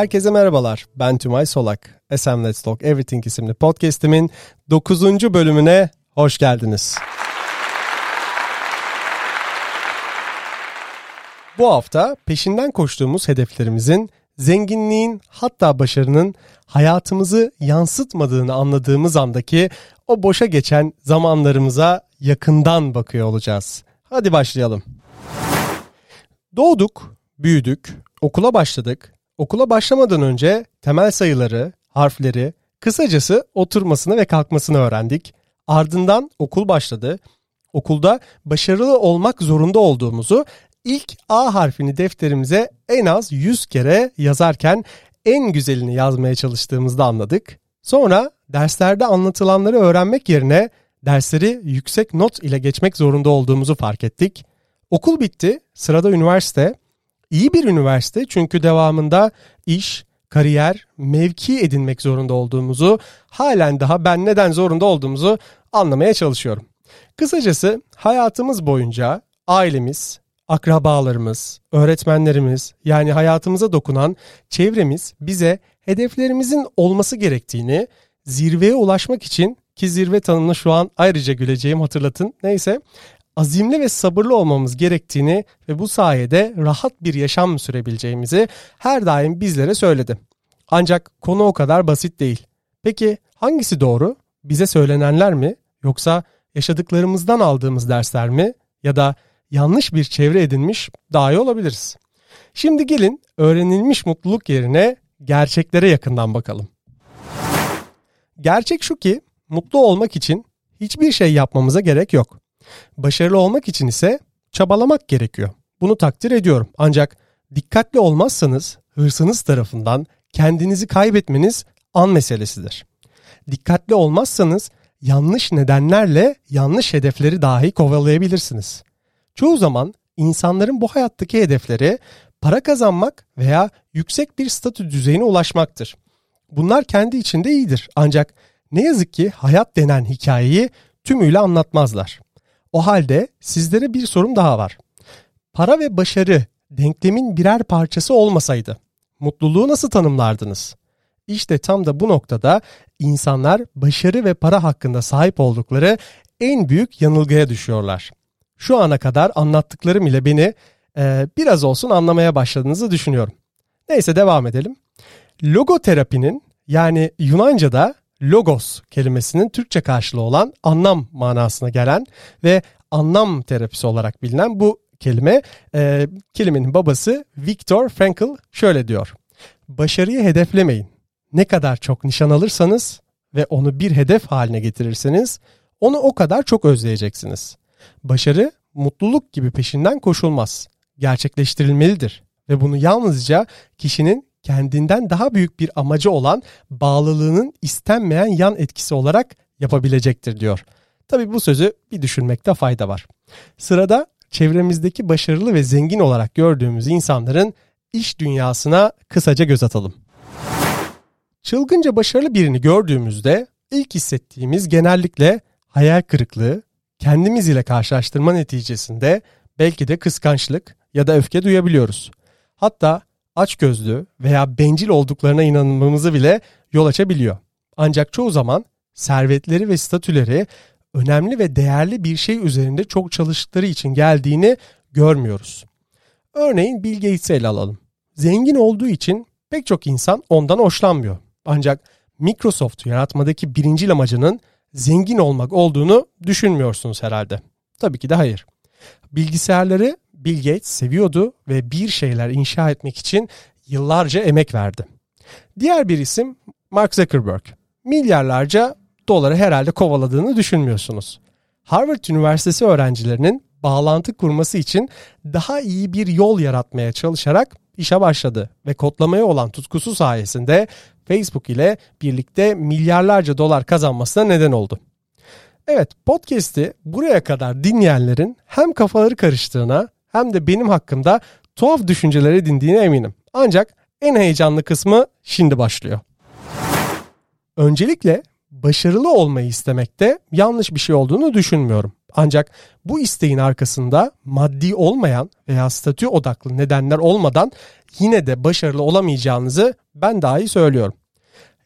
Herkese merhabalar. Ben Tümay Solak. SM Let's Talk Everything isimli podcast'imin 9. bölümüne hoş geldiniz. Bu hafta peşinden koştuğumuz hedeflerimizin zenginliğin hatta başarının hayatımızı yansıtmadığını anladığımız andaki o boşa geçen zamanlarımıza yakından bakıyor olacağız. Hadi başlayalım. Doğduk, büyüdük, okula başladık. Okula başlamadan önce temel sayıları, harfleri, kısacası oturmasını ve kalkmasını öğrendik. Ardından okul başladı. Okulda başarılı olmak zorunda olduğumuzu ilk A harfini defterimize en az 100 kere yazarken en güzelini yazmaya çalıştığımızda anladık. Sonra derslerde anlatılanları öğrenmek yerine dersleri yüksek not ile geçmek zorunda olduğumuzu fark ettik. Okul bitti, sırada üniversite. İyi bir üniversite çünkü devamında iş, kariyer, mevki edinmek zorunda olduğumuzu, halen daha ben neden zorunda olduğumuzu anlamaya çalışıyorum. Kısacası hayatımız boyunca ailemiz, akrabalarımız, öğretmenlerimiz yani hayatımıza dokunan çevremiz bize hedeflerimizin olması gerektiğini, zirveye ulaşmak için ki zirve tanımını şu an ayrıca güleceğim hatırlatın. Neyse azimli ve sabırlı olmamız gerektiğini ve bu sayede rahat bir yaşam sürebileceğimizi her daim bizlere söyledi. Ancak konu o kadar basit değil. Peki hangisi doğru? Bize söylenenler mi yoksa yaşadıklarımızdan aldığımız dersler mi ya da yanlış bir çevre edinmiş daha iyi olabiliriz. Şimdi gelin öğrenilmiş mutluluk yerine gerçeklere yakından bakalım. Gerçek şu ki mutlu olmak için hiçbir şey yapmamıza gerek yok. Başarılı olmak için ise çabalamak gerekiyor. Bunu takdir ediyorum. Ancak dikkatli olmazsanız hırsınız tarafından kendinizi kaybetmeniz an meselesidir. Dikkatli olmazsanız yanlış nedenlerle yanlış hedefleri dahi kovalayabilirsiniz. Çoğu zaman insanların bu hayattaki hedefleri para kazanmak veya yüksek bir statü düzeyine ulaşmaktır. Bunlar kendi içinde iyidir ancak ne yazık ki hayat denen hikayeyi tümüyle anlatmazlar. O halde sizlere bir sorum daha var. Para ve başarı denklemin birer parçası olmasaydı mutluluğu nasıl tanımlardınız? İşte tam da bu noktada insanlar başarı ve para hakkında sahip oldukları en büyük yanılgıya düşüyorlar. Şu ana kadar anlattıklarım ile beni e, biraz olsun anlamaya başladığınızı düşünüyorum. Neyse devam edelim. Logoterapinin yani Yunanca'da logos kelimesinin Türkçe karşılığı olan anlam manasına gelen ve anlam terapisi olarak bilinen bu kelime e, kelimenin babası Viktor Frankl şöyle diyor. Başarıyı hedeflemeyin. Ne kadar çok nişan alırsanız ve onu bir hedef haline getirirseniz onu o kadar çok özleyeceksiniz. Başarı mutluluk gibi peşinden koşulmaz. Gerçekleştirilmelidir ve bunu yalnızca kişinin kendinden daha büyük bir amacı olan bağlılığının istenmeyen yan etkisi olarak yapabilecektir diyor. Tabi bu sözü bir düşünmekte fayda var. Sırada çevremizdeki başarılı ve zengin olarak gördüğümüz insanların iş dünyasına kısaca göz atalım. Çılgınca başarılı birini gördüğümüzde ilk hissettiğimiz genellikle hayal kırıklığı, kendimiz ile karşılaştırma neticesinde belki de kıskançlık ya da öfke duyabiliyoruz. Hatta açgözlü veya bencil olduklarına inanmamızı bile yol açabiliyor. Ancak çoğu zaman servetleri ve statüleri önemli ve değerli bir şey üzerinde çok çalıştıkları için geldiğini görmüyoruz. Örneğin Bill Gates'i ele alalım. Zengin olduğu için pek çok insan ondan hoşlanmıyor. Ancak Microsoft yaratmadaki birinci amacının zengin olmak olduğunu düşünmüyorsunuz herhalde. Tabii ki de hayır. Bilgisayarları Bill Gates seviyordu ve bir şeyler inşa etmek için yıllarca emek verdi. Diğer bir isim Mark Zuckerberg. Milyarlarca doları herhalde kovaladığını düşünmüyorsunuz. Harvard Üniversitesi öğrencilerinin bağlantı kurması için daha iyi bir yol yaratmaya çalışarak işe başladı ve kodlamaya olan tutkusu sayesinde Facebook ile birlikte milyarlarca dolar kazanmasına neden oldu. Evet podcast'i buraya kadar dinleyenlerin hem kafaları karıştığına hem de benim hakkımda tuhaf düşünceler edindiğine eminim. Ancak en heyecanlı kısmı şimdi başlıyor. Öncelikle başarılı olmayı istemekte yanlış bir şey olduğunu düşünmüyorum. Ancak bu isteğin arkasında maddi olmayan veya statü odaklı nedenler olmadan yine de başarılı olamayacağınızı ben dahi söylüyorum.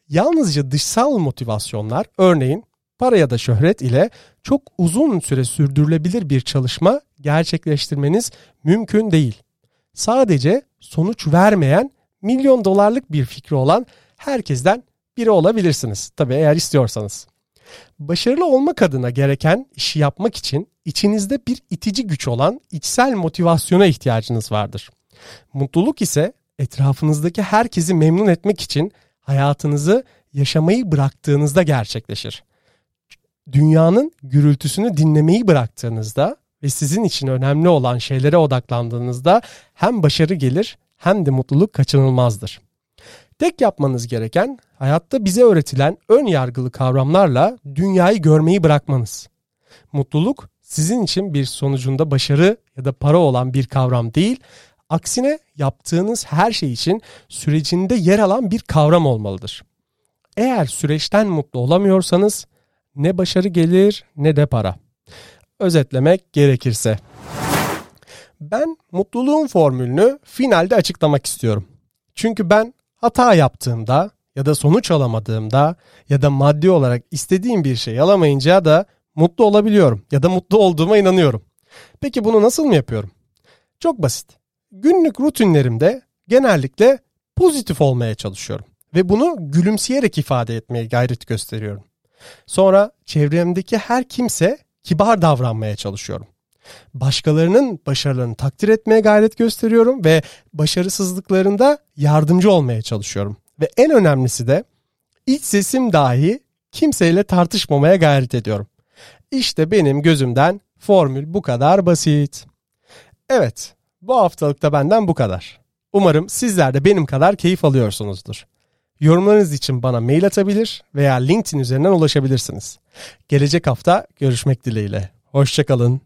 Yalnızca dışsal motivasyonlar örneğin para ya da şöhret ile çok uzun süre sürdürülebilir bir çalışma gerçekleştirmeniz mümkün değil. Sadece sonuç vermeyen milyon dolarlık bir fikri olan herkesten biri olabilirsiniz. Tabii eğer istiyorsanız. Başarılı olmak adına gereken işi yapmak için içinizde bir itici güç olan içsel motivasyona ihtiyacınız vardır. Mutluluk ise etrafınızdaki herkesi memnun etmek için hayatınızı yaşamayı bıraktığınızda gerçekleşir. Dünyanın gürültüsünü dinlemeyi bıraktığınızda ve sizin için önemli olan şeylere odaklandığınızda hem başarı gelir hem de mutluluk kaçınılmazdır. Tek yapmanız gereken hayatta bize öğretilen ön yargılı kavramlarla dünyayı görmeyi bırakmanız. Mutluluk sizin için bir sonucunda başarı ya da para olan bir kavram değil, aksine yaptığınız her şey için sürecinde yer alan bir kavram olmalıdır. Eğer süreçten mutlu olamıyorsanız ne başarı gelir ne de para. Özetlemek gerekirse ben mutluluğun formülünü finalde açıklamak istiyorum. Çünkü ben hata yaptığımda ya da sonuç alamadığımda ya da maddi olarak istediğim bir şey alamayınca da mutlu olabiliyorum ya da mutlu olduğuma inanıyorum. Peki bunu nasıl mı yapıyorum? Çok basit. Günlük rutinlerimde genellikle pozitif olmaya çalışıyorum ve bunu gülümseyerek ifade etmeye gayret gösteriyorum. Sonra çevremdeki her kimse kibar davranmaya çalışıyorum. Başkalarının başarılarını takdir etmeye gayret gösteriyorum ve başarısızlıklarında yardımcı olmaya çalışıyorum. Ve en önemlisi de iç sesim dahi kimseyle tartışmamaya gayret ediyorum. İşte benim gözümden formül bu kadar basit. Evet, bu haftalıkta benden bu kadar. Umarım sizler de benim kadar keyif alıyorsunuzdur. Yorumlarınız için bana mail atabilir veya LinkedIn üzerinden ulaşabilirsiniz. Gelecek hafta görüşmek dileğiyle. Hoşçakalın.